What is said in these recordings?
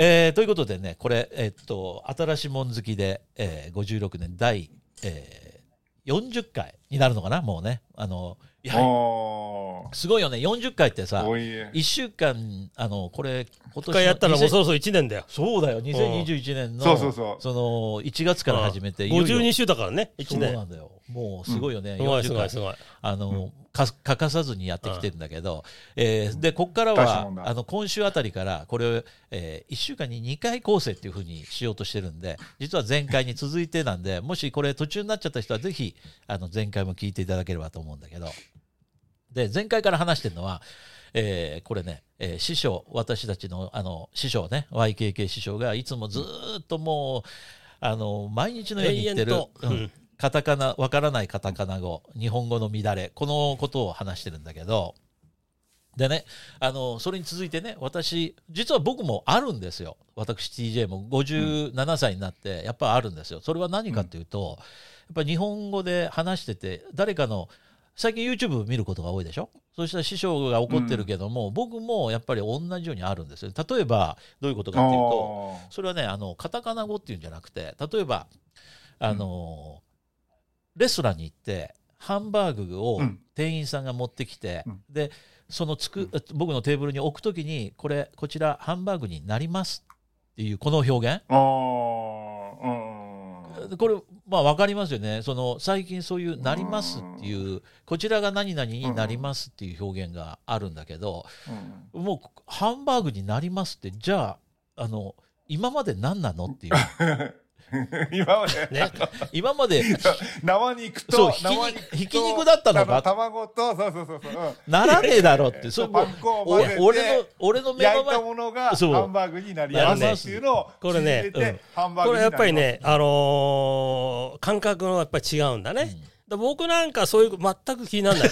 えーということでねこれ、えっと新しいもん好きで、えー、56年第、えー、40回になるのかなもうね。あのやすごいよね。40回ってさ多いね。1週間あのこれ今一回やったらもう2000そろそろ1年だよ。そうだよ。2021年のそうそうそう。その1月から始めていよいよ。52週だからね。1そうな年んだよ。もうすごいよね、すごい40回。すごいすごい。あの、か欠かさずにやってきてるんだけど、えーでここからはあの今週あたりからこれを、え1週間に2回構成っていうふうにしようとしてるんで実は前回に続いてなんでもしこれ途中になっちゃった人はぜひあの前回も聞いていただければと思うんだけどで前回から話してるのは、えーこれね、えー師匠私たちのあの師匠ね YKK 師匠がいつもずーっともうあの毎日のように言ってるうんうん。カタカナわからないカタカナ語日本語の乱れこのことを話してるんだけどでねあのそれに続いてね私実は僕もあるんですよ。私 TJ も57歳になってやっぱあるんですよ。それは何かっていうと、やっぱ日本語で話してて誰かの最近 YouTube 見ることが多いでしょ？そうしたら師匠が怒ってるけども、僕もやっぱり同じようにあるんですよ。例えばどういうことかっていうとあそれはねあのカタカナ語っていうんじゃなくて例えばあの、レストランに行ってハンバーグをうん。店員さんが持ってきて、うん。でそのつく、僕のテーブルに置くときにこれこちらハンバーグになりますっていうこの表現？ーあーうんこれまあ分かりますよね。その最近そういう「なります」っていうこちらが何々になりますっていう表現があるんだけどうん。もうハンバーグになりますってじゃああの今まで何なのっていう 今まで。ね。今まで 生肉とそうひきひき肉だったのか。あ卵とそうそうそうそう。うん。ならねえだろって。そうパン粉をお混ぜて俺の俺の目の焼いた前ものがハンバーグになりますっていうのをこれね入れてハンバーこれやっぱりね、あのー感覚のやっぱり違うんだね。だ僕なんかそういう全く気にならない。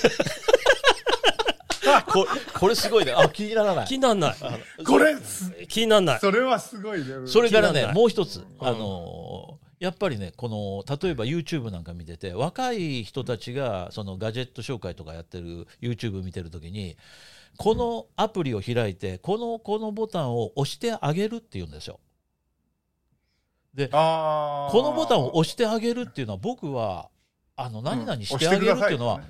ここれすごいね。あ気にならない。気にならない。これす。気にならない。それはすごいね。それからねもう一つ。あのーやっぱりねこの例えば YouTube なんか見てて若い人たちがそのガジェット紹介とかやってる YouTube 見てる時にこのアプリを開いてこのこのボタンを押してあげるって言うんですよ。であー。このボタンを押してあげるっていうのは僕はあの何々してあげるっていうのは、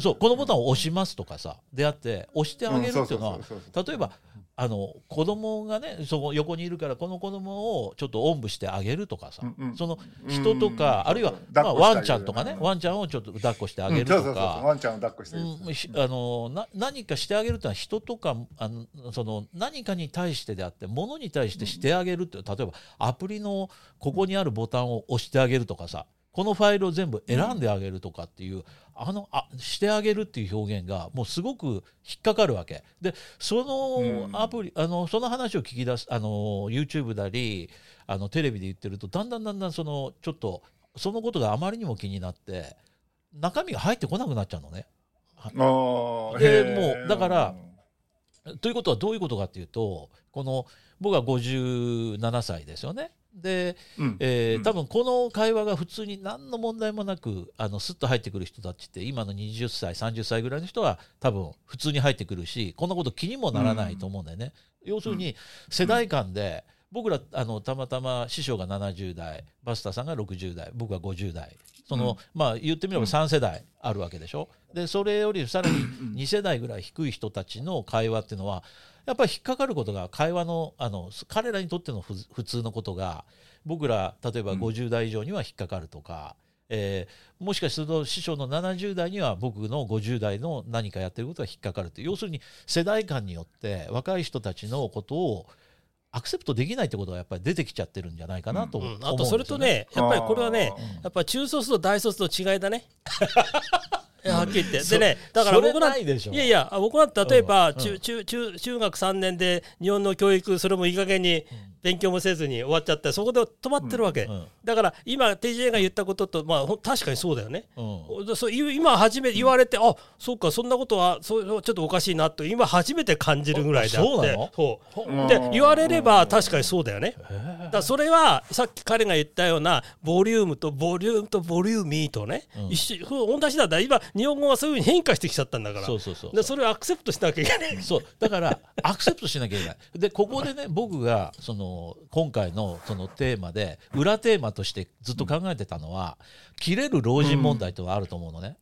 そうこのボタンを押しますとかさであって押してあげるっていうのは例えばあの子供がねそこ横にいるからこの子供をちょっとおんぶしてあげるとかさ、その人とか、うん。あるいは、まあ、ワンちゃんとかね、うんワンちゃんをちょっと抱っこしてあげるとか。ワンちゃんを抱っこしてあのな何かしてあげるってのは人とかあのその何かに対してであって物に対してしてあげるって例えばアプリのここにあるボタンを押してあげるとかさこのファイルを全部選んであげるとかっていう、あのあしてあげるっていう表現がもうすごく引っかかるわけでそのアプリ、あのその話を聞き出すあの YouTube なりあのテレビで言ってるとだんだんだんだんそのちょっとそのことがあまりにも気になって中身が入ってこなくなっちゃうのね。でもうだからということはどういうことかっていうとこの僕は57歳ですよね。で、うん。うん。えー多分この会話が普通に何の問題もなくあのスッと入ってくる人たちって今の20歳30歳ぐらいの人は多分普通に入ってくるしこんなこと気にもならないと思うんだよね。要するに世代間で僕らあのたまたま師匠が70代バスターさんが60代僕は50代。その、うん。まあ言ってみれば3世代あるわけでしょ。でそれよりさらに2世代ぐらい低い人たちの会話っていうのはやっぱり引っかかることが会話のあの彼らにとってのふ普通のことが僕ら例えばうん。50代以上には引っかかるとか、えーもしかすると師匠の70代には僕の50代の何かやってることが引っかかるって要するに世代間によって若い人たちのことをアクセプトできないってことがやっぱり出てきちゃってるんじゃないかなと思うん。あとそれとね、やっぱりこれはねやっぱり中卒と大卒の違いだね。はっきり言って。そでね、だから僕ないやいや、僕なんて例えば、うん中中中中学3年で日本の教育、それもいい加減に勉強もせずに終わっちゃって、そこで止まってるわけ。うんだから今、TJ が言ったことと、まあ、確かにそうだよね。うん。そう今初めて言われて、あそうかそんなことはそうちょっとおかしいなと今初めて感じるぐらいであって。あそうで言われれば確かにそうだよね。だそれはさっき彼が言ったようなボリュームとボリュームとボリューミーとね、うん。一緒同じなんだ。今日本語がそういうふうに変化してきちゃったんだから。そうそうそう。でそれをアクセプトしなきゃいけない。そう。だからアクセプトしなきゃいけない。でここでね僕がその今回のそのテーマで裏テーマとしてずっと考えてたのは切れる老人問題とはあると思うのね、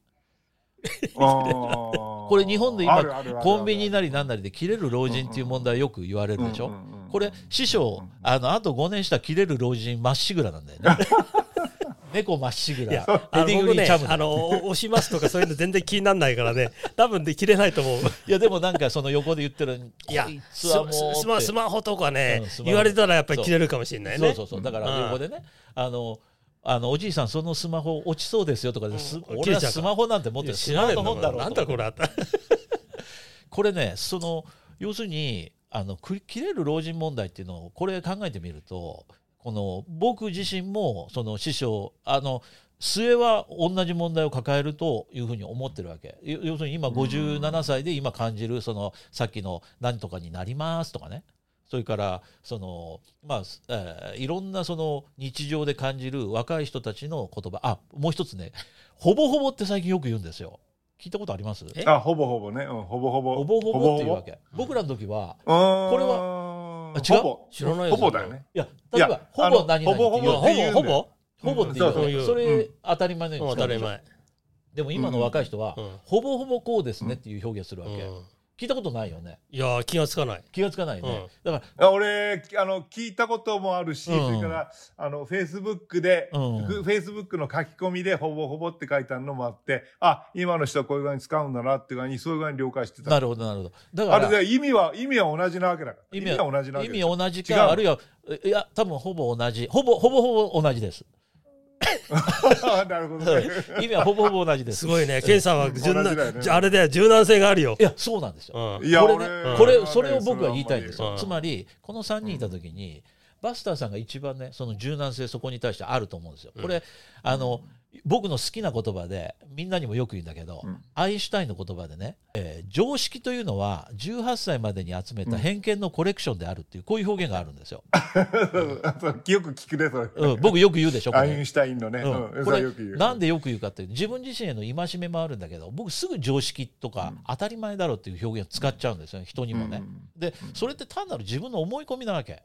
ここれ日本で今コンビニなりなんなりで切れる老人っていう問題よく言われるでしょ、これ師匠あのあと5年したら切れる老人まっしぐらなんだよね 猫まっしぐら。あペディの僕ねグリーチャムだ。あのお 押しますとかそういうの全然気にならないからね。多分できれないと思う。いやでもなんかその横で言ってるいやスマスマホとかね、言われたらやっぱり切れるかもしれないね。そうそうそう。だから横でねあのあのおじいさんそのスマホ落ちそうですよとかです、うん。俺はスマホなんて持って知らねえんだもん。だろうなんとだこれあった。これねその要するにあのく切れる老人問題っていうのをこれ考えてみるとこの僕自身もその師匠あの末は同じ問題を抱えるというふうに思ってるわけ。要要するに今57歳で今感じるそのさっきの「何とかになります」とかね。それからそのまあ、えーいろんなその日常で感じる若い人たちの言葉。あもう一つね「ほぼほぼ」って最近よく言うんですよ。聞いたことあります？え？あほぼほぼね、うん、ほぼほぼ。ほぼほぼっていうわけ。僕らの時はここれはあ違う？ほぼ。知らないよほぼ。だよね。いや例えばほぼ何々ってほぼのほぼほぼほぼっていうの。そうそうそれ当たり前のよううん。に使うでしょ当たり前。でも今の若い人はうん。ほぼほぼこうですねっていう表現するわけ。うん聞いたことないよね。いや気がつかない。気がつかないよねだかあ俺あの聞いたこともあるし、うん。それからあのフェイスブックで、うん。フェイスブックの書き込みでほぼほぼって書いてあるのもあってあ今の人はこういう具合に使うんだなっていう具合にそういう具合に了解してた。らなるほどなるほど。だからあれで意味は意味は同じなわけだから。意味は同じなわけ意味同じ違うかあるいはいや多分ほぼ同じ。ほぼほぼほぼ同じです なるほどね。意味はほぼほぼ同じです。すごいね。ケンさんは柔軟ね。ああれだよ。柔軟性があるよ。いやそうなんですよ。うん。いやこれね俺これそれを僕は言いたいんですよ、うん。つまりこの3人いた時に、バスターさんが一番ねその柔軟性そこに対してあると思うんですよ。これ、あの僕の好きな言葉でみんなにもよく言うんだけど、うん。アインシュタインの言葉でね、えー常識というのは18歳までに集めた偏見のコレクションであるっていうこういう表現があるんですよ。よく聞くねそれ、うん、僕よく言うでしょアインシュタインのね、うん。うんこれそよく言う。なんでよく言うかっていうと自分自身への戒めもあるんだけど僕すぐ常識とか当たり前だろうっていう表現を使っちゃうんですよ人にもね。でそれって単なる自分の思い込みなわけ。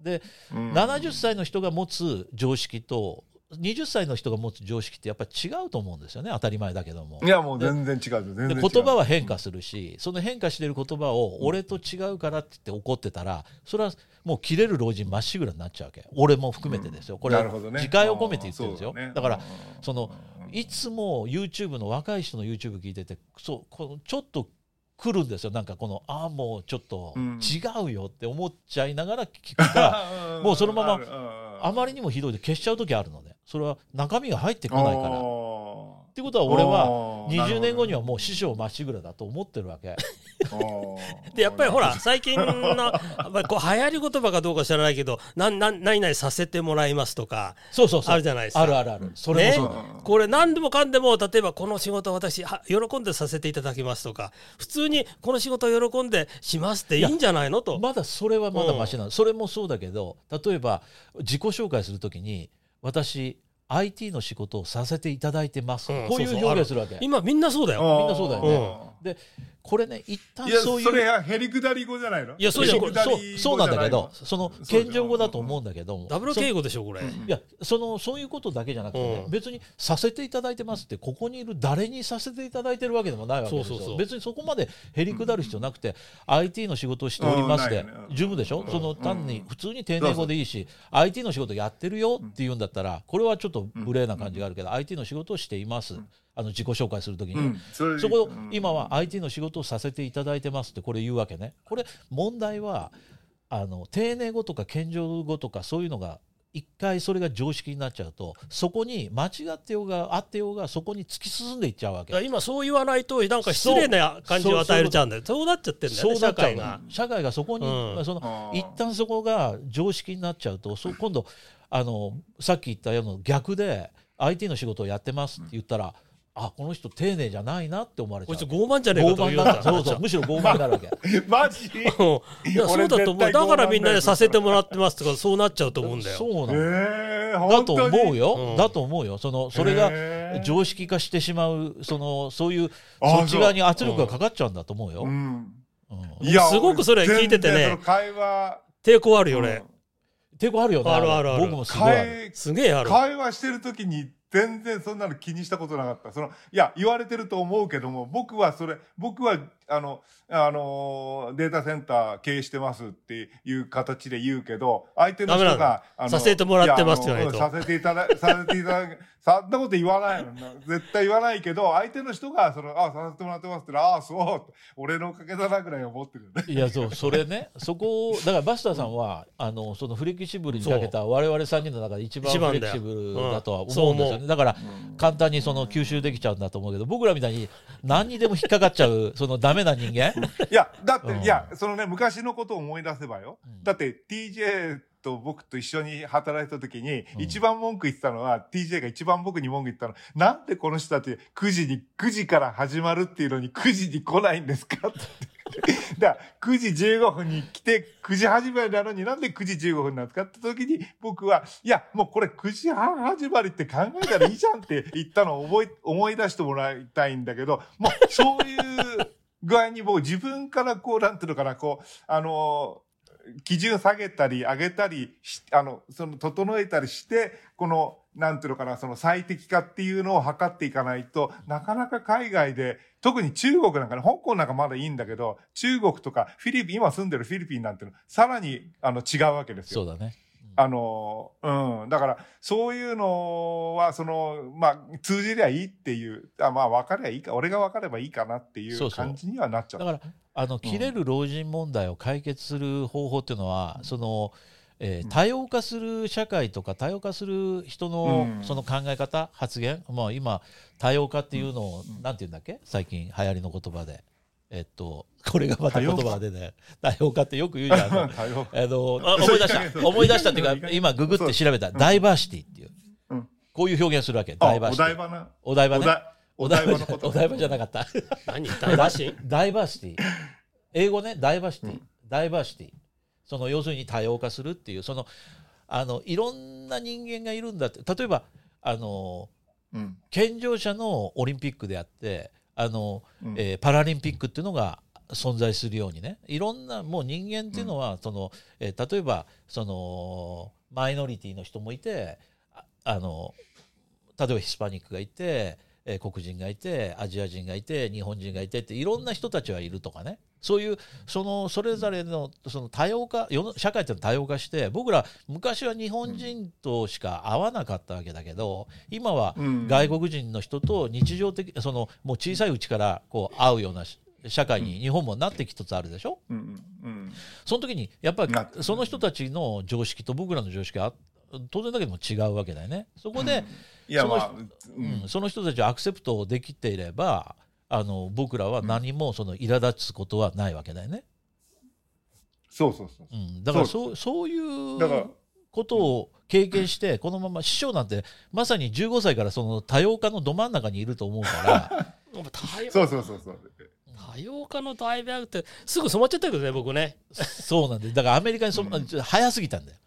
で、うん。70歳の人が持つ常識と20歳の人が持つ常識ってやっぱり違うと思うんですよね。当たり前だけども。いやもう全然違う全言葉は変化するしその変化してる言葉を俺と違うからって言って怒ってたらそれはもう切れる老人まっしぐらになっちゃうわけ。俺も含めてですよ。これ自戒を込めて言ってるんですよ。ね。だからうんそのいつも YouTube の若い人の YouTube 聞いててそうこのちょっと来るんですよ。なんかこのああもうちょっとうん違うよって思っちゃいながら聞くか もうそのままあままりにもひどいで消しちゃう時あるのでそれは中身が入ってこないから。っっていうことは俺は20年後にはもう師匠まっしぐらだと思ってるわけ。でやっぱりほら最近のやっぱりこう流行り言葉かどうか知らないけど「なんなん何々させてもらいます」とかそうそうそう。あるじゃないですか。あるあるある。それもそうだ、ねこれ何でもかんでも例えばこの仕事私は喜んでさせていただきますとか普通にこの仕事を喜んでしますっていいんじゃないのと。まだそれはまだマシなの、それもそうだけど例えば自己紹介するときに私 IT の仕事をさせていただいてます、うんこういうそうそう表現するわけ。今みんなそうだよ。みんなそうだよねでこれね一旦いやそういうそれはへりくだり語じゃないの？いやそうじゃそうそうなんだけどじその謙譲語だと思うんだけどもダブル敬語でしょこれ。いやそのそういうことだけじゃなくてね、うん。別にさせていただいてますってここにいる誰にさせていただいてるわけでもないわけですよ。そうそうそう。別にそこまでへりくだる必要なくて、IT の仕事をしておりますで、うん。ない。よね十分でしょ、うん。その単に普通に丁寧語でいいし、IT の仕事やってるよって言うんだったらこれはちょっと無礼な感じがあるけど、IT の仕事をしています、あの自己紹介するときに、うんそれそこうん今は IT の仕事をさせていただいてますってこれ言うわけね。これ問題はあの丁寧語とか謙譲語とかそういうのが一回それが常識になっちゃうとそこに間違ってようがあってようがそこに突き進んでいっちゃうわけ。今そう言わないとなんか失礼な感じを与えるちゃうんだよ。そうなっちゃってんだよね社会が。社会がそこに、うんまあその一旦そこが常識になっちゃうとそ今度あのさっき言ったような逆で IT の仕事をやってますって言ったら、あこの人丁寧じゃないなって思われちゃう。こいつ傲慢じゃねえかと言うだな そうそうむしろ傲慢になるわけ。マジ？うん。いやそうだと思う。だからみんなでさせてもらってますとかそうなっちゃうと思うんだよ。そうなの、ええー、だと思うよ、うん。だと思うよ。そのそれが常識化してしまうそのそういうあそっち側に圧力がかかっちゃうんだと思うよ。うん。うん。いやすごくそれ聞いててね。全然その会話。抵抗あるよね。抵抗あるよね。あるあるある。僕もすごいある。会すげえある。会話してる時に全然そんなの気にしたことなかった。その、いや、言われてると思うけども、僕はそれ、僕は、あの、あの、データセンター経営してますっていう形で言うけど、相手の人が、あのさせてもらってますってや言わないと。あのうんさせていただ、させていただく、そんなこと言わないの。絶対言わないけど、相手の人が、その、あ、させてもらってますって言ったら、ああ、そう、俺のおかげだなぐらい思ってるよね。いやそう。それね。そこをだからバスターさんはあのそのフレキシブルにかけた我々3人の中で一番一番だよ。フレキシブルだとはうん思うんですよね、だから簡単にその吸収できちゃうんだと思うけど僕らみたいに何にでも引っかかっちゃう そのダメな人間？いや、だって、うんいや、そのね、昔のことを思い出せばよ。うんだって TJ と僕と一緒に働いた時に、うん一番文句言ってたのは、TJ が一番僕に文句言ったの。なんでこの人たち9時に、9時から始まるっていうのに9時に来ないんですかって。だから9時15分に来て9時始まりなのになんで9時15分なんですかって時に僕は、いや、もうこれ9時半始まりって考えたらいいじゃんって言ったのを覚え、思い出してもらいたいんだけど、もうそういう具合にもう自分からこう、なんていうのかな、こう、あの、基準下げたり上げたりし、あの、その整えたりして、この、なんていうのかな、その最適化っていうのを測っていかないと、なかなか海外で、特に中国なんかね、香港なんかまだいいんだけど、中国とかフィリピン、今住んでるフィリピンなんていうの、さらに、あの、違うわけですよ。そうだねあの、うん。だから、そういうのは、その、まあ、通じりゃいいっていう、あまあ、分かりゃいいか、俺が分かればいいかなっていそう感じにはなっちゃう。だからあの切れる老人問題を解決する方法っていうのは、その、えーうん。多様化する社会とか多様化する人のうん。その考え方、発言、まあ、今多様化っていうのを、うん。なんて言うんだっけ？最近流行りの言葉で。えっと、これがまた言葉が出て、多様化ってよく言うじゃん。あのあの思い出した、思い出したっていうか、今ググって調べた、ダイバーシティっていう。うん、こういう表現するわけ、あダイバーシティ。お台場な。お台場ね。おお台場お台場じゃなかった。何？大打診ダイバーシティ。英語ね、ダイバーシティ。うん。ダイバーシティ。その要するに多様化するっていう、その、あの、いろんな人間がいるんだって、例えば、あの、うん。健常者のオリンピックであって、あの、うん。えーパラリンピックっていうのが存在するようにね。いろんなもう人間っていうのは、そのえー例えばそのマイノリティの人もいてああの例えばヒスパニックがいて、えー黒人がいてアジア人がいて日本人がいてっていろんな人たちはいるとかねそういうそのそれぞれのその多様化社会って多様化して僕ら昔は日本人としか会わなかったわけだけど今はうん。外国人の人と日常的そのもう小さいうちからこう会うようなし社会に日本もなってきつつあるでしょ？うんうんその時にやっぱりその人たちの常識と僕らの常識は当然だけども違うわけだよね。そこで、いや、そのまあ、うその人たちをアクセプトできていればあの僕らは何もその苛立つことはないわけだよね。そうそうそう。うん、だからそそうそういうことを経験してこのまま師匠なんてまさに15歳からその多様化のど真ん中にいると思うから。多様そうそうそうそう。多様化の大学ってすぐ染まっちゃったけどね僕ねそうなんでだからアメリカにそ、早すぎたんだよ。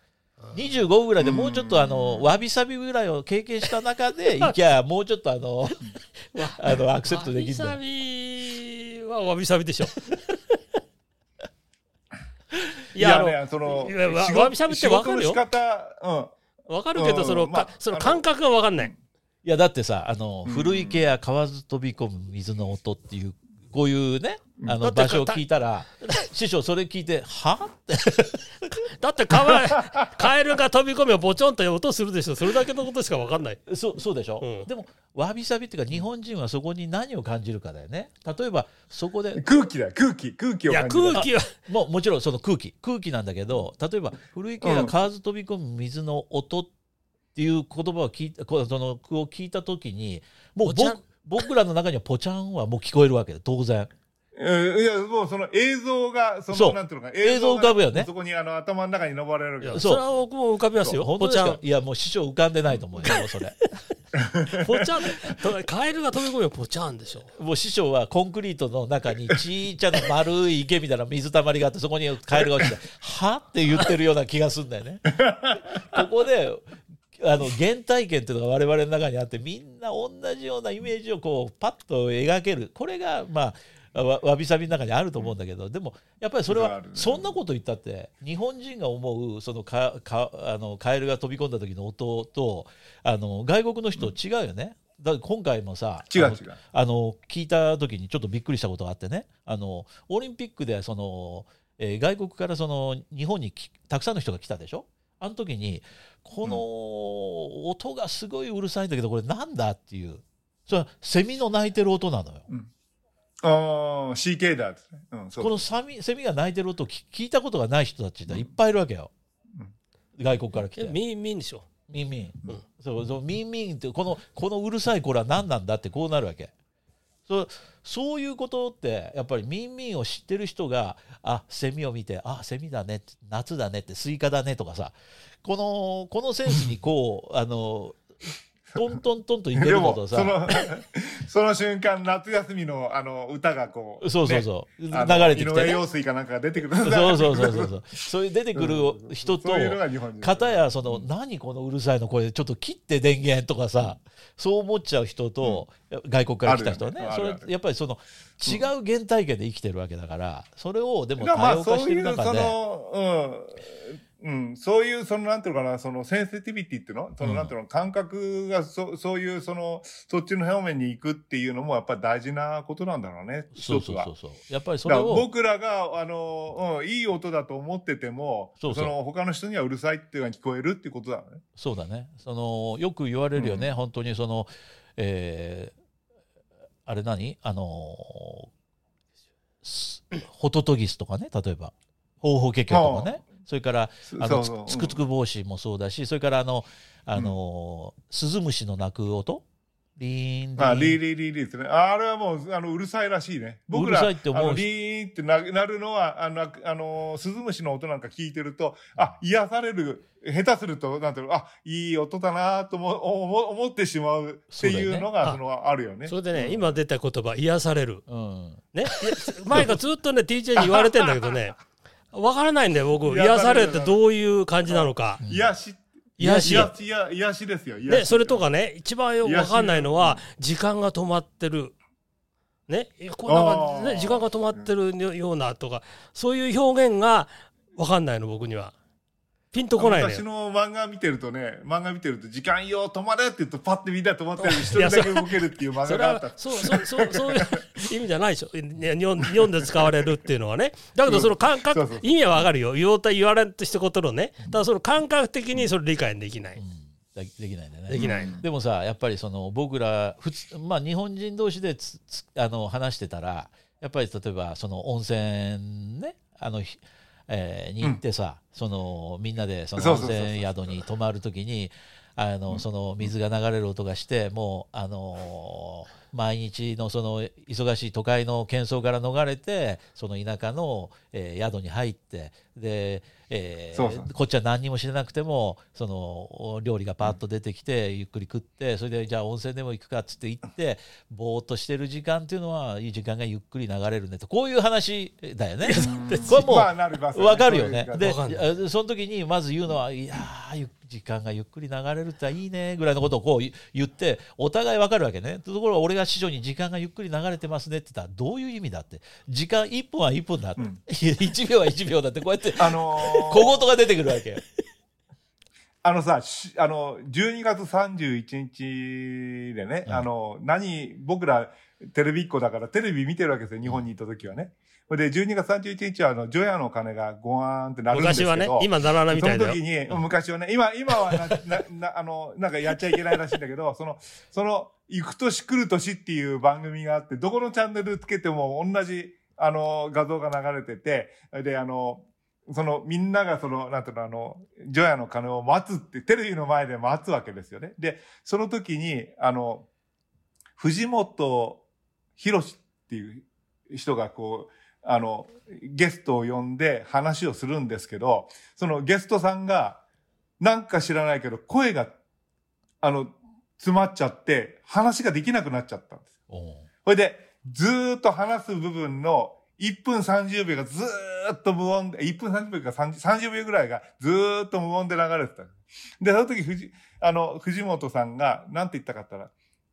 25ぐらいでもうちょっとあのわびさびぐらいを経験した中で いきゃもうちょっとあのあのアクセプトできるわよ。びさびはわびさびでしょ。い いややあのね、その、いやわびしゃぶってわかるよ？うん。わかるけどその,か、うんまあその感覚がわかんない。いやだってさあのうん。古池や川ず飛び込む水の音っていうこういうねあの場所を聞いたら師匠それ聞いては？って。だってかわカエルが飛び込みをボチョンと音するでしょ。それだけのことしかわかんない。そうそうでしょ、うん。でもわびさびっていうか日本人はそこに何を感じるかだよね。例えばそこで空気だよ、空気、空気をいや感じる。空気は。もうもちろんその空気。空気なんだけど例えば古池が川ず飛び込む水の音っていう言葉を聞いたこうその句を聞いた時にもう僕僕らの中にはポチャンはもう聞こえるわけで当然。うんいや、もうその映像が、そそう。の、なんていうのか、映像浮かぶよね。そこにあの頭の中に登られるけど。それは僕も浮かびますよ。本当ですポチャン。かいやもう師匠浮かんでないと思うよもうそれ。ポチャン。とカエルが飛び込みはポチャンでしょ。もう師匠はコンクリートの中にちっちゃな丸い池みたいな水たまりがあってそこにカエルが落ちて「は?」って言ってるような気がするんだよね。ここであの原体験っていうのが我々の中にあってみんな同じようなイメージをこうパッと描ける。これがまあわわびさびの中にあると思うんだけど、でもやっぱりそれはそんなこと言ったって日本人が思うそのかかあのカエルが飛び込んだ時の音とあの外国の人違うよね。だから今回もさ違う違う。あの聞いた時にちょっとびっくりしたことがあってね。あのオリンピックでその、えー外国からその日本にきたくさんの人が来たでしょ？あの時にこの音がすごいうるさいんだけどこれなんだっていうそれはセミの鳴いてる音なのよ。ああ、CK だってね。うん、そう。このセミセミが鳴いてる音を聞聞いたことがない人たちっていっぱいいるわけよ。外国から来て。えミンミンでしょ？ミンミン、うんそうそうミンミンってこのこのうるさいこれは何なんだってこうなるわけそうそういうことってやっぱりミンミンを知ってる人があセミを見てあセミだね夏だねってスイカだねとかさこのこのセンスにこうあのトントントンといけでも、ることさ、その瞬間、夏休みの、あの、歌がこう、そうそうねそう、あの流れてきて。ね井上陽水かなんかが出てくる。そうそうそうそうそう。そういう出てくる人とそういうのが日本人。片やその、何このうるさいのこれちょっと切って電源とかさ、そう思っちゃう人と、外国から来た人はね。それやっぱりその違う原体験で生きてるわけだからそれをでも多様化してそういう、そる中で、の、うん、うん、そういう、その、なんていうのかな、その、センシティビティっていうの？その、うんなんていうの、感覚が、そそういう、その、そっちの方面に行くっていうのも、やっぱり大事なことなんだろうね、そう一つはそうそう。そうやっぱりそれを僕らが、あの、うん、いい音だと思ってても、そうそう。の、他の人にはうるさいっていうのが聞こえるっていうことだよね。そうだね。そのよく言われるよね、本当にそのえーあれ何？あのすホトトギスとかね例えば。方法結局とかねそれからあのつくつく帽子もそうだしそれからあのあの、スズムシの鳴く音？リーンリーン。あリーリーリーリーですね。ああれはもう、あの、うるさいらしいね。僕ら、うるさいって思うリーンってななるのは、あの、あの、スズムシの音なんか聞いてると、あ、癒される、下手すると、なんていうの、あ、いい音だなとも思思ってしまうっていうのが、そね。の、あるよね。それでね、うん。今出た言葉癒される。うん。ね？前からずっとね TJ に言われてんだけどね わからないんだよ僕。癒癒さされってどういう感じなのか。癒し、癒し。癒し、癒癒しですよ。でそれとかね一番よくわかんないのは時間が止まってる。ねこうなんかね時間が止まってるようなとかそういう表現がわかんないの僕にはピンとこないの昔よの漫画見てるとね、漫画見てると、時間よ、止まれって言うと、パッてみんな止まってる一人だけ動けるっていう漫それ画があった。は。そうそうそうそういう意味じゃないでしょ。ね日本日本で使われるっていうのはね。だけどその感覚そうそう意味はわかるよ。言おうと言われんとしたことのね。ただその感覚的にそれ理解できない。うん。でできないんだよね。できない。うん。でもさやっぱりその僕ら普通、まあ、日本人同士でつつあの話してたらやっぱり例えばその温泉ねあの、ひえーに行ってさ、そのみんなでその温泉宿に泊まる時にあのその水が流れる音がしてもうあのー毎日のその忙しい都会の喧騒から逃れてその田舎の、えー宿に入ってで、えーそうそうこっちは何にも知らなくてもその料理がパッと出てきて、ゆっくり食ってそれでじゃあ温泉でも行くかっつって行ってぼーっとしてる時間っていうのはいい時間がゆっくり流れるねとこういう話だよね。これもうまあなりますわかるよね。で、その時にまず言うのは、いや時間がゆっくり流れるっていいねぐらいのことをこう言言って、お互いわかるわけね。ところが俺が師匠に時間がゆっくり流れてますねって言ったら、どういう意味だって。時間1分は1分だって。うん 1秒は1秒だって、こうやってあのー小言が出てくるわけよ。あのさ、しあの、12月31日でね、うんあの、何、僕らテレビっ子だからテレビ見てるわけですよ、日本に行った時はね。で、12月31日は、あの、除夜の鐘がゴワーンって鳴るんですけど。昔はね今ならないみそたいだよの時に、昔はね、今、今はな、な、な、あの、なんかやっちゃいけないらしいんだけど、その、その、行く年来る年っていう番組があって、どこのチャンネルつけても同じ、あの、画像が流れてて、で、あの、その、みんながその、なんていうの、あの、除夜の鐘を待つって、テレビの前で待つわけですよね。で、その時に、あの、藤本博っていう人がこう、あの、ゲストを呼んで話をするんですけど、そのゲストさんが、なんか知らないけど、声が、あの、詰まっちゃって、話ができなくなっちゃったんです。それで、ずーっと話す部分の1分30秒がずーっと無音で、1分30秒か 30, 30秒ぐらいがずーっと無音で流れてた。で、その時藤、あの、藤本さんが、なんて言ったかったら、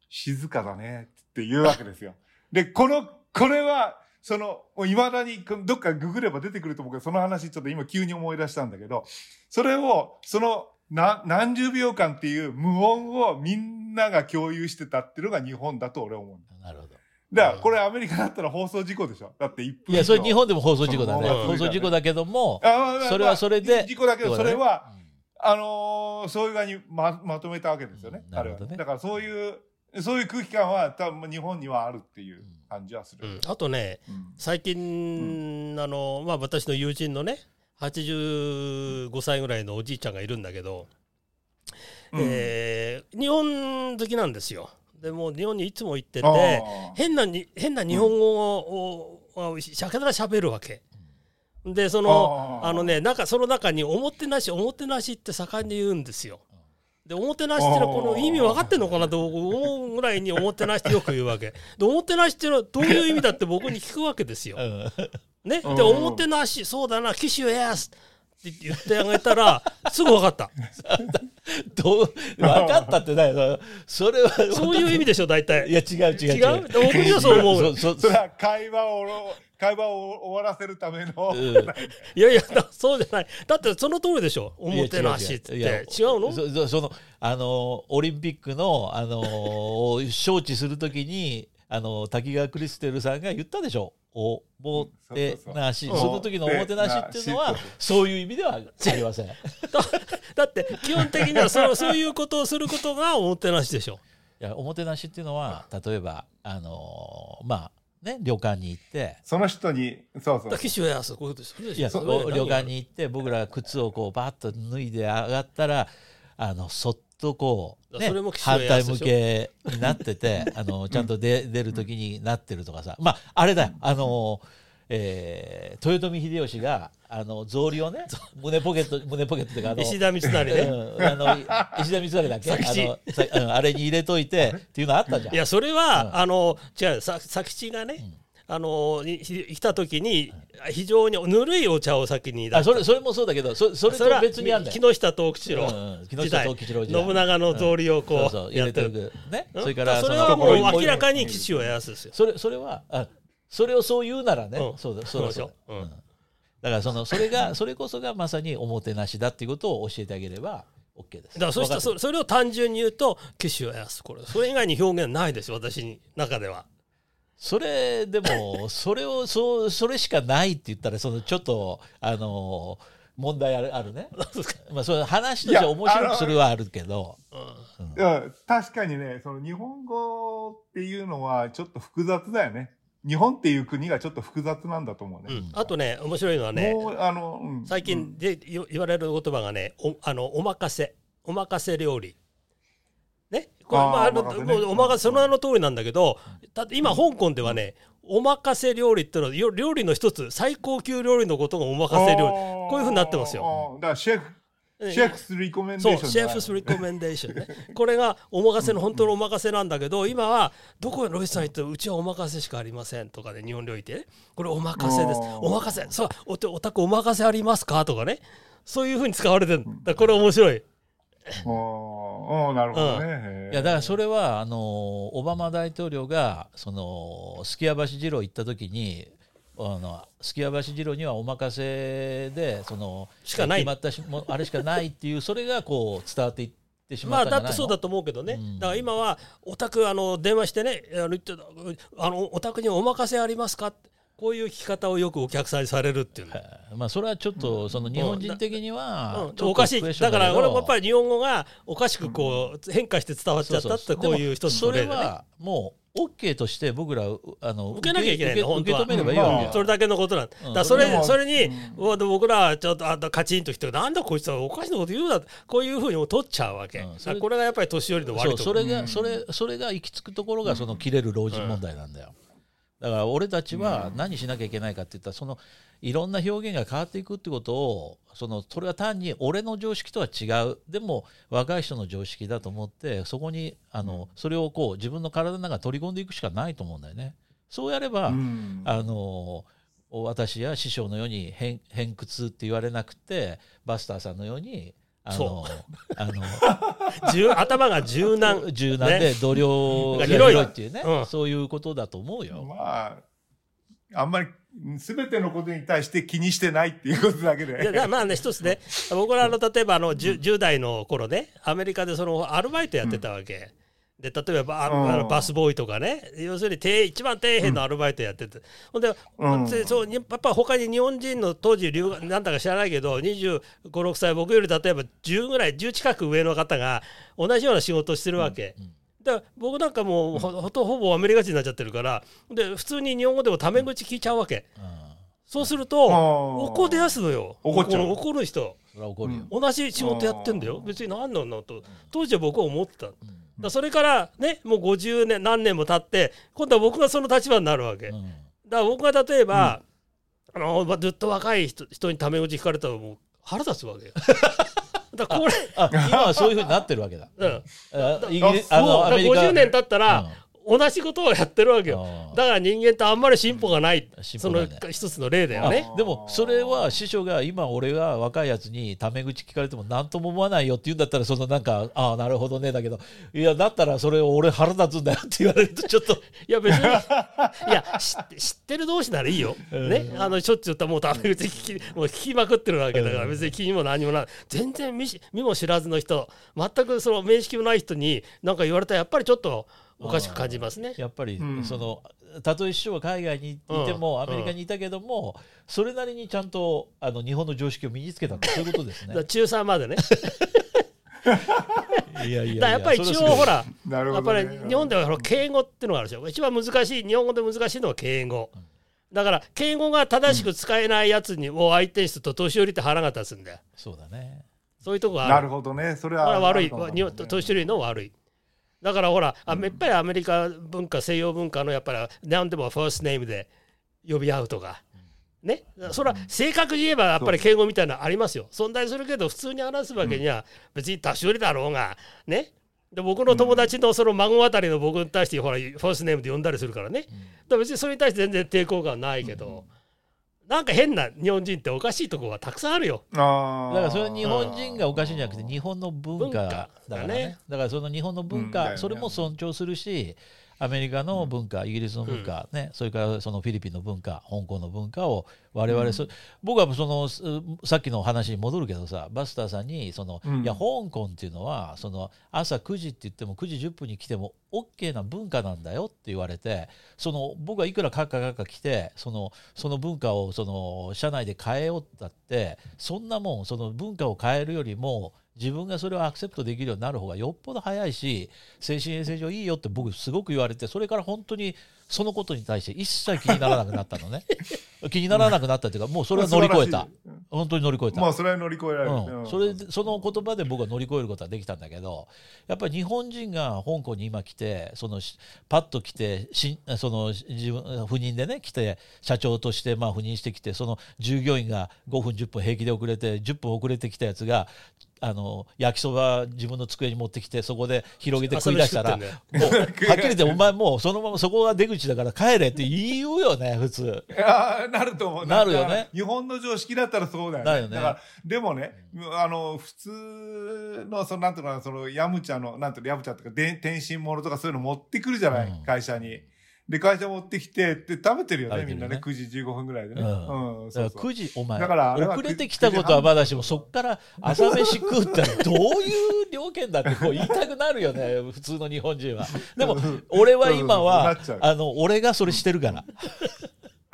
静かだねって言うわけですよ。で、この、これは、その、未だに、どっかググれば出てくると思うけど、その話ちょっと今急に思い出したんだけど、それを、その、な、何十秒間っていう無音をみんなが共有してたっていうのが日本だと俺は思うんだ。なるほど。だから、これアメリカだったら放送事故でしょ。だって1分いや、それ日本でも放送事故だね。うん放送事故だけども、それはそれでまあ事故だけど、それは、あのーそういう側にままとめたわけですよね。うん。なるほどね。だからそういう、そういう空気感は多分日本にはあるっていう感じはする。うんあとねうん最近、あのまあ、私の友人のね85歳ぐらいのおじいちゃんがいるんだけど、うんえー日本好きなんですよ。でもう日本にいつも行ってて変なに変な日本語を、をしゃけなら喋るわけ。でそのあのねなんかその中に「おもてなしおもてなし」って盛んに言うんですよ。でおもてなしっていうのはこの意味分かってんのかなと思うぐらいにおもてなしってよく言うわけ。でおもてなしっていうのはどういう意味だって僕に聞くわけですよ。うんね、うんでおもてなしそうだな騎手エアスって言ってあげたら すぐ分かった。どう、分かったってないよ。それは、そういう意味でしょ大体。いや、違う違う違う僕にはそう思う。そそそれは会話を、会話を終わらせるための、うん。いやいやだそうじゃない。だってその通りでしょ。おもてなしって。違うの？そのあのオリンピックのあの招致するときにあの滝川クリステルさんが言ったでしょ。おもてなし。そうそうその時のおもてなしっていうのはそういう意味ではありません。いだって基本的にはそうそういうことをすることがおもてなしでしょ。やおもてなしっていうのは例えばあのまあね旅館に行ってその人に、そうそうだ。騎手エアスこういうことです。いや旅館に行って僕らが靴をこうバッと脱いで上がったらあのそっとこう、ねそれも、反対向けになってて あのちゃんと出出る時になってるとかさまああれだよあの、えー豊臣秀吉があの草履をね胸ポケット胸ポケットっていうかあの石田三成ね。うん、あのい石田三成だっけ？あのさ うんあれに入れといてっていうのあったじゃん。いやそれは、うん。あの違うさ佐吉がね、あの来た時に非常にぬるいお茶を先に出あそれそれもそうだけどそそれと別にあんだよ。木下藤吉郎、うんうん木下藤吉郎信長の草履をこう,、そうそう入れてるね。うん。それからそれのはもう明らかに騎手をやらすですよ。それそれはあそれをそう言うならね、うん。そうだそうだうんだからそのそれがそれこそがまさにおもてなしだっていうことを教えてあげれば OK です。だからそしたそそれを単純に言うと騎手をやらす。これそれ以外に表現ないです私に中では。それでも それをそうそれしかないって言ったらそのちょっとあの問題あるあるね。まあそれ話として面白くするはあるけど。うん。確かにね、その日本語っていうのはちょっと複雑だよね。日本っていう国がちょっと複雑なんだと思うね。うん。あとね面白いのはねあの、うん。最近でよ言われる言葉がねおあのお任せ。お任せ料理。ね、これあああのね。お任せその名の通りなんだけどだって今香港ではねお任せ料理っていうのはよ料理の一つ最高級料理のことがお任せ料理。こういうふうになってますよ。だからシェフ、ねシェフスリコメンデそうーションシェフスリコメンデーションね。これがお任せの本当のお任せなんだけど今はどこへロイさん行ってもうちはお任せしかありませんとかね日本料理ってね。これお任せです。お任せ。そうおお宅お任せありますかとかね。そういうふうに使われてるだ。これ面白い。おー。なるほどね。いやだからそれはあのオバマ大統領がそのすき家橋二郎行った時にあのすき家橋二郎にはお任せでそのしかない。決まったしもあれしかないっていうそれがこう伝わっていってしまあだってそうだと思うけどね、うん。だから今はお宅あの電話してねあの言ってたあのお宅にお任せありますか？ってこういう聞き方をよくお客さんにされるっていうの。まあそれはちょっとその日本人的にはおかしい。だから俺もやっぱり日本語がおかしくこう変化して伝わっちゃったってこういう一つその例でね。れはもう OK として僕らあの受けなきゃいけないの受け止めればいいわけようんそれだけのことなんだ。うんだそれ、でもそれに、うん僕らはちょっとあカチンときて、なんだこいつはおかしなこと言うな、こういうふうに取っちゃうわけ。うんだからこれがやっぱり年寄りのそう悪いところ。それがそれそれが行き着くところがその切れる老人問題なんだよ。だから俺たちは何しなきゃいけないかって言ったらそのいろんな表現が変わっていくってことをそのそれは単に俺の常識とは違う。でも若い人の常識だと思ってそこにあのそれをこう自分の体の中に取り込んでいくしかないと思うんだよね。そうやれば、うん。あの私や師匠のように偏偏屈って言われなくてバスターさんのようにあのあの 柔頭が柔軟柔軟で度量が広いっていうね、うん。そういうことだと思うよ。まあ、あんまり、すべてのことに対して気にしてないっていうことだけいやまあね一つね。僕らあの例えばあの 10, 10代の頃ね。アメリカでそのアルバイトやってたわけ、で例えばあうん。あのバスボーイとかね。要するに低一番底辺のアルバイトやってて、ほんで、うん。でそうにやっぱ他に日本人の当時留学なんだか知らないけど2 5 6歳僕より例えば10ぐらい10近く上の方が同じような仕事をしてるわけ。だから僕なんかもうほほとほぼアメリカ人になっちゃってるから。で普通に日本語でもタメ口聞いちゃうわけ。うん。そうすると怒り出すのよ。怒っちゃう。怒る人。同じ仕事やってんだよ。別に何なんのと。当時は僕は思ってただそれからねもう50年何年も経って今度は僕がその立場になるわけ。だかうんら僕が例えば、あのまずっと若い人人にタメ口聞かれたらもう腹立つわけよ。だからこれあ今はそういうふうになってるわけだ。うん。だからのアメリカ50年経ったら、同じことをやってるわけよ。うんだから人間ってあんまり進歩がない、その一つの例だよね。あでもそれは師匠が今俺が若いやつにタメ口聞かれても何とも思わないよって言うんだったらそのなんかああなるほどねだけどいやだったらそれ俺腹立つんだよって言われると ちょっと。いや別にいや知ってる同士ならいいよ、ね。あのしょっちゅう言ったらもうタメ口聞きもう聞きまくってるわけだから別に気にも何もない。全然見し見も知らずの人全くその面識もない人に何か言われたらやっぱりちょっとおかしく感じますね。やっぱりうん。そのたとえ師匠は海外にいてもうん。アメリカにいたけどもそれなりにちゃんとあの日本の常識を身につけたってそういうことですね。中3までね。いやいやいだからやっぱり一応ほらなるやっぱ。り日本ではほら敬語っていうのがあるでしょ。一番難しい日本語で難しいのは敬語。だから敬語が正しく使えないやつにを相手にすると年寄りって腹が立つんだよ。そうだね。そういうとこがある。なるほどね。それは悪い。年寄りの悪いだからほらあやっぱりアメリカ文化西洋文化のやっぱり何でもファーストネームで呼び合うとか。ね？それは正確に言えばやっぱり敬語みたいなのありますよ。存在するけど普通に話すわけには別に年寄りだろうがね？で僕の友達のその孫あたりの僕に対してほらファーストネームで呼んだりするからね。だから別にそれに対して全然抵抗感ないけどなんか変な日本人っておかしいとこはたくさんあるよ。だからそれは日本人がおかしいんじゃなくて日本の文化だからだねね。だからその日本の文化、それも尊重するしアメリカの文化、イギリスの文化、ね、それからそのフィリピンの文化香港の文化を我々そ、僕はそのすさっきの話に戻るけどさバスターさんにその、うん。いや香港っていうのはその朝9時って言っても9時10分に来ても OK な文化なんだよって言われてその僕はいくらカッカカッカ来てそのその文化をその社内で変えようったってそんなもんその文化を変えるよりも自分がそれをアクセプトできるようになる方がよっぽど早いし精神衛生上いいよって僕すごく言われてそれから本当にそのことに対して一切気にならなくなったのね。気にならなくなったっていうかもうそれは乗り越えた。本当に乗り越えた。まあそれは乗り越えられる、うん、それでその言葉で僕は乗り越えることはできたんだけどやっぱり日本人が香港に今来てそのしパッと来てしその自分赴任でね来て社長としてまあ赴任してきてその従業員が5分10分平気で遅れて10分遅れてきたやつがあの焼きそば自分の机に持ってきてそこで広げて食い出したら朝もうはっきり言ってお前もうそのままそこが出口だから帰れって言うよね普通。ああ、なると思う。なるよね日本の常識だったらそうだよね。だよねから、でもね、あの、普通の、その、なんていうのかな、その、ヤムチャの、なんていうの、ヤムチャとか、で天津物とかそういうの持ってくるじゃない、うん会社に。で、会社持ってきて、で、食べてるよね、食べてるよね。みんなね、9時15分ぐらいでね。うん。うん、だからそうそう。9時お前だから遅れてきたことはまだしもそっから朝飯食うってどういう条件だってこう言いたくなるよね 普通の日本人は。でも俺は今はあの俺がそれしてるから。あ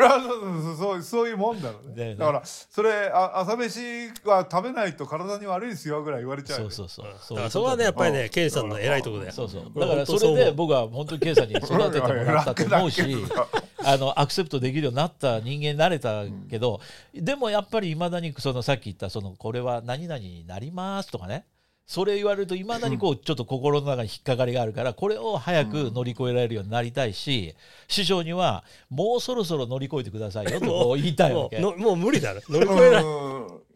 そうそうそうそうそういうもんだろうね。だから、それあ、朝飯は食べないと体に悪いですよぐらい言われちゃうよね。そうそうそう。だからそこはねやっぱりねうん。ケンさんの偉いところだよ。そうそう。うん。だからそれで僕は本当にケイさんに育ててもらったと思うしあのアクセプトできるようになった人間になれたけど、でもやっぱりいまだにそのさっき言ったそのこれは何々になりますとかねそれ言われるといまだにこうちょっと心の中に引っかかりがあるからこれを早く乗り越えられるようになりたいし師匠にはもうそろそろ乗り越えてくださいよと言いたいわけ。もうのもう無理だね乗り越え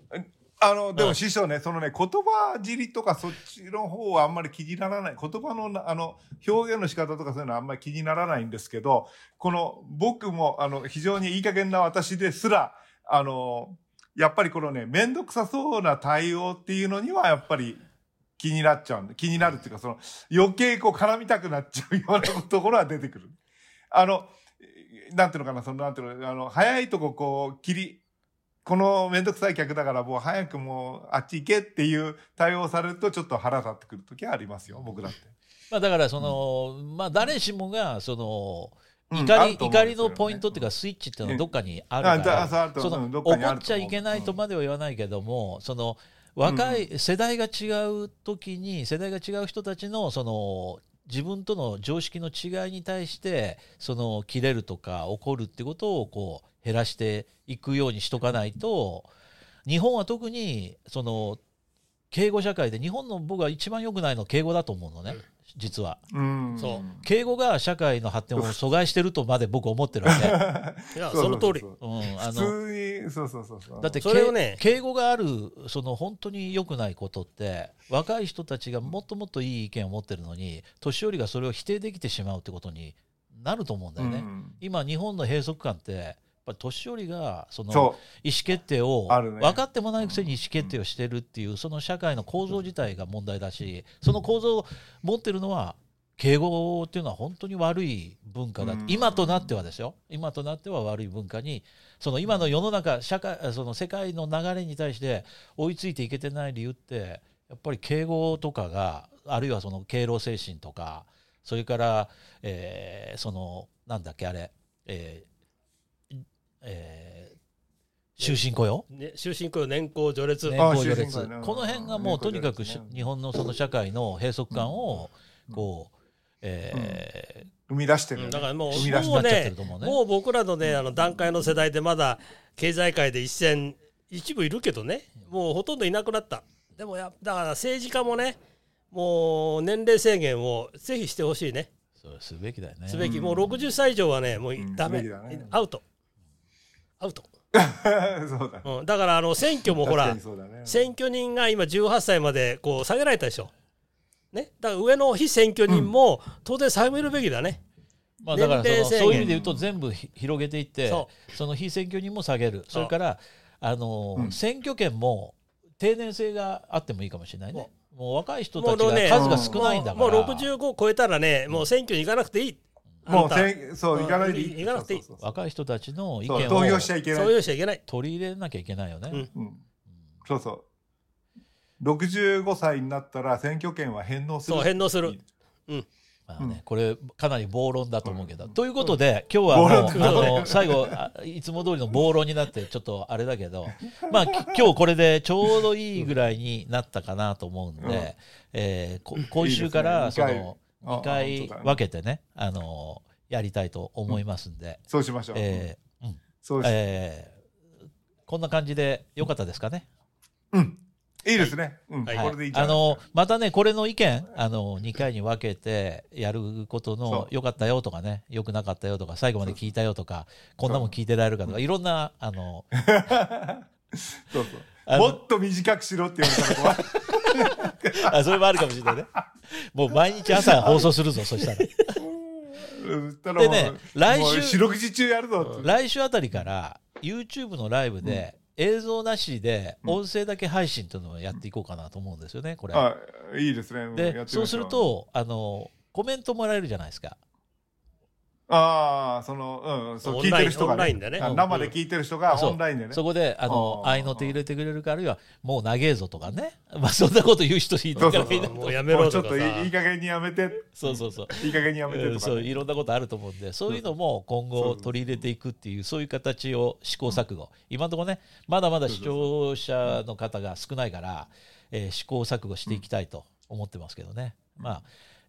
あの、でうん。も師匠ね、そのね、言葉尻とかそっちの方はあんまり気にならない。言葉のな、あの、表現の仕方とかそういうのはあんまり気にならないんですけど、この、僕も、あの、非常にいい加減な私ですら、あの、やっぱりこのね、めんどくさそうな対応っていうのには、やっぱり気になっちゃう気になるっていうか、その、余計こう絡みたくなっちゃうようなところは出てくる。あの、なんていうのかな、その、なんていうの、あの、早いとここう、切り、このめんどくさい客だからもう早くもうあっち行けっていう対応されるとちょっと腹立ってくる時はありますよ、僕だって。まあ、だからその、まあ誰しもがそのうん怒り,、怒りのポイントっていうかスイッチっていうのはどっかにあるあから、そうあるとその怒っちゃいけないとまでは言わないけども、その若い世代が違う時に世代が違う人たちのその自分との常識の違いに対してその切れるとか怒るってことをこう減らしていくようにしとかないと日本は特にその敬語社会で日本の僕は一番良くないのは敬語だと思うのね実は。うん。そ敬語が社会の発展を阻害してるとまで僕思ってるわけ。いやその通りうううん、あ普の通に、そうそうそうそう。だってそれをね敬語があるその本当に良くないことって若い人たちがもっともっといい意見を持ってるのに年寄りがそれを否定できてしまうってことになると思うんだよね。うん今日本の閉塞感ってぱり年寄りがその意そ思決定を分かってもないくせに意思決定をしてるっていうその社会の構造自体が問題だしその構造を持ってるのは敬語っていうのは本当に悪い文化だ、うん。今となってはですよ。今となっては悪い文化にその今の世の中社会その世界の流れに対して追いついていけてない理由ってやっぱり敬語とかがあるいはその敬老精神とかそれから、えーそのなんだっけあれ、えーえー終身雇用？ね終身雇用年功序列、年あ功序列。この辺がもうとにかく日本のその社会の閉塞感をこう、え生み出してるよね。うん。だからもうー、生み出しもうね。もう僕らのねあの段階の世代でまだ経済界で一線一部いるけどねもうほとんどいなくなった。でもやだから政治家もねもう年齢制限をぜひしてほしいね。そうすべきだよね。すべき、うん。もう60歳以上はねもううん。ダメ、すべきだね。アウトアウト、そうだ。うん、だからあの選挙もほらに選。挙人が今18歳までこう下げられたでしょ。ね、だから上の非選挙人も当然下げるべきだね、まあ、だからそういう意味で言うと全部ひ広げていってそその非選挙人も下げる。それからあの、うん。選挙権も定年制があってもいいかもしれないね。もう。若い人たちが数が少ないんだから。もうもう65超えたらねもう選挙に行かなくていいもうせん、そう、行かないでいい。行かなくていい。若い人たちの意見投票しちゃをいけない。そういうしちゃいけない取り入れなきゃいけないよね。うん。うん。そうそう。65歳になったら選挙権は返納する。そう返納する。まあねうん。これかなり暴論だと思うけど。ということで、今日はあの最後あいつも通りの暴論になってちょっとあれだけど、まあき今日これでちょうどいいぐらいになったかなと思うんで、うん。え今週からそのあ2回分けてね、あのやりたいと思いますんで、そうしましょう。えーうんそうし、えーこんな感じでよかったですかね？うん。いいですね。うん。はいこれでいいんじゃあのまたねこれの意見あの2回に分けてやることの良かったよとかね良くなかったよとか最後まで聞いたよとかこんなもん聞いてられるかとかいろんなあの そうそう。もっと短くしろって言われたら怖い。あそれもあるかもしれないねもう毎日朝放送するぞそしたらでね来週四六時中やるぞ。来週あたりから YouTube のライブで映像なしで音声だけ配信というのをやっていこうかなと思うんですよねこれあ、いいですね。でそうする、とあのコメントもらえるじゃないですかああ、その、うん、そう、聞いてる人がねオンラインでね。あ生で聞いてる人がオンラインでね。そこであの合いの手入れてくれるかあるいはもう長えぞとかね、まあ、そんなこと言う人いるからいないもうやめもうちょっろといい。加減にやめて、そうそうそう。いい加減にやめてうんとかね。そういろんなことあると思うんでそういうのも今後取り入れていくっていうそういう形を試行錯誤。今のところねまだまだ視聴者の方が少ないから、えー試行錯誤していきたいと思ってますけどね。まあ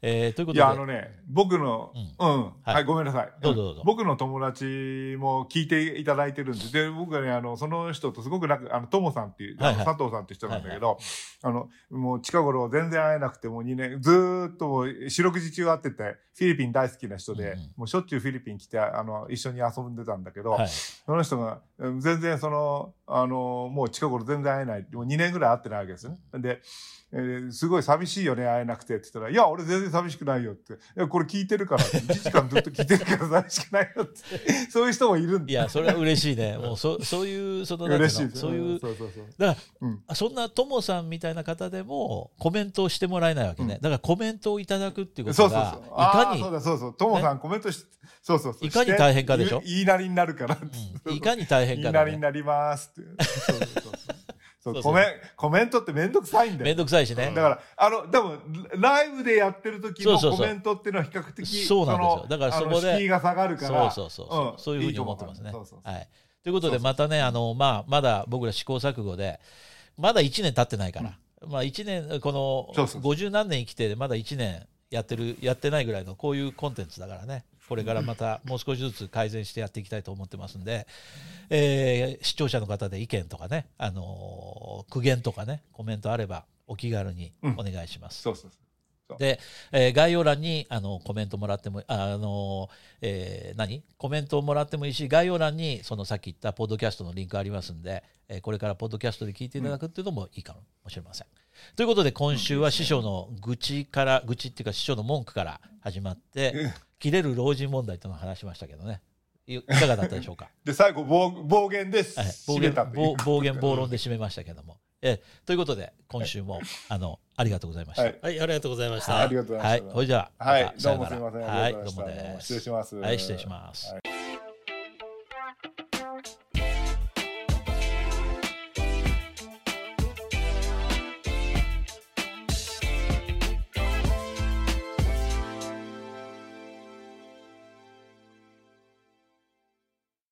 えーということで。いや、あのね、僕の、ううん、はい。はい、ごめんなさい。どうぞどうぞ。僕の友達も聞いていただいてるんで、で、僕はね、あの、その人とすごくなんか、あの、ともさんっていう、はいはい。佐藤さんっていう人なんだけど、あの、もう近頃全然会えなくて、もう2年、ずーっともう四六時中会ってて、フィリピン大好きな人で、うんうん。もうしょっちゅうフィリピン来て、あの、一緒に遊んでたんだけど、はい。その人が、うん全然その、あの、もう近頃全然会えない。もう2年ぐらい会ってないわけです。ね。で、えーすごい寂しいよね、会えなくてって言ったら、いや、俺全然寂しくないよって。いや、これ聞いてるからって、1時間ずっと聞いてるから寂しくないよって。そういう人もいるんで。いやそれは嬉しいねもうそ そういうその嬉しい。そういうそうそうそう。だからうん。そんなともさんみたいな方でもコメントをしてもらえないわけね、うんだからコメントをいただくっていうこそうそうそう。とがいあかにそうだそうそう。ともさんコメントし、そうそうそう。いかに大変かでしょ？言い言いなりになるから。うんいかに大変言いかだ、ね、なりになりますって。そうそうそうそう。コメンコメントってめんどくさいんだよ。めんどくさいしね。だから、あの、多分、ライブでやってる時のコメントっていうのは比較的、そうなんですよ。のだからそこで敷居が下がるから。そうそうそうそう、うんそういうふうに思ってますね。はい、ということでまたねあの、まあ、まだ僕ら試行錯誤でまだ1年経ってないから、まあ、1年このそうそうそう。50何年生きてまだ1年やってるやってないぐらいのこういうコンテンツだからねこれからまたもう少しずつ改善してやっていきたいと思ってますんで、えー視聴者の方で意見とかね、あのー苦言とかねコメントあればお気軽にお願いします。そうそうそう。で、えー概要欄にあのコメントもらってもああの、えー何？コメントをもらってもいいし概要欄にそのさっき言ったポッドキャストのリンクありますんで、えーこれからポッドキャストで聞いていただくっていうのもいいかもしれません。ということで今週は師匠の愚痴から愚痴っていうか師匠の文句から始まってうん切れる老人問題というのを話しましたけどねいいかがだったでしょうか、で、最後、暴暴言です。はい、暴言暴暴言暴論で締めましたけども、えーということで今週もあのありがとうございました。はい。はい、ありがとうございました。ありがとうございまはいした。、ほいじゃあ、はいまたさよならどうもすいませんはい、どうもです。失礼しますはい、失礼します。はい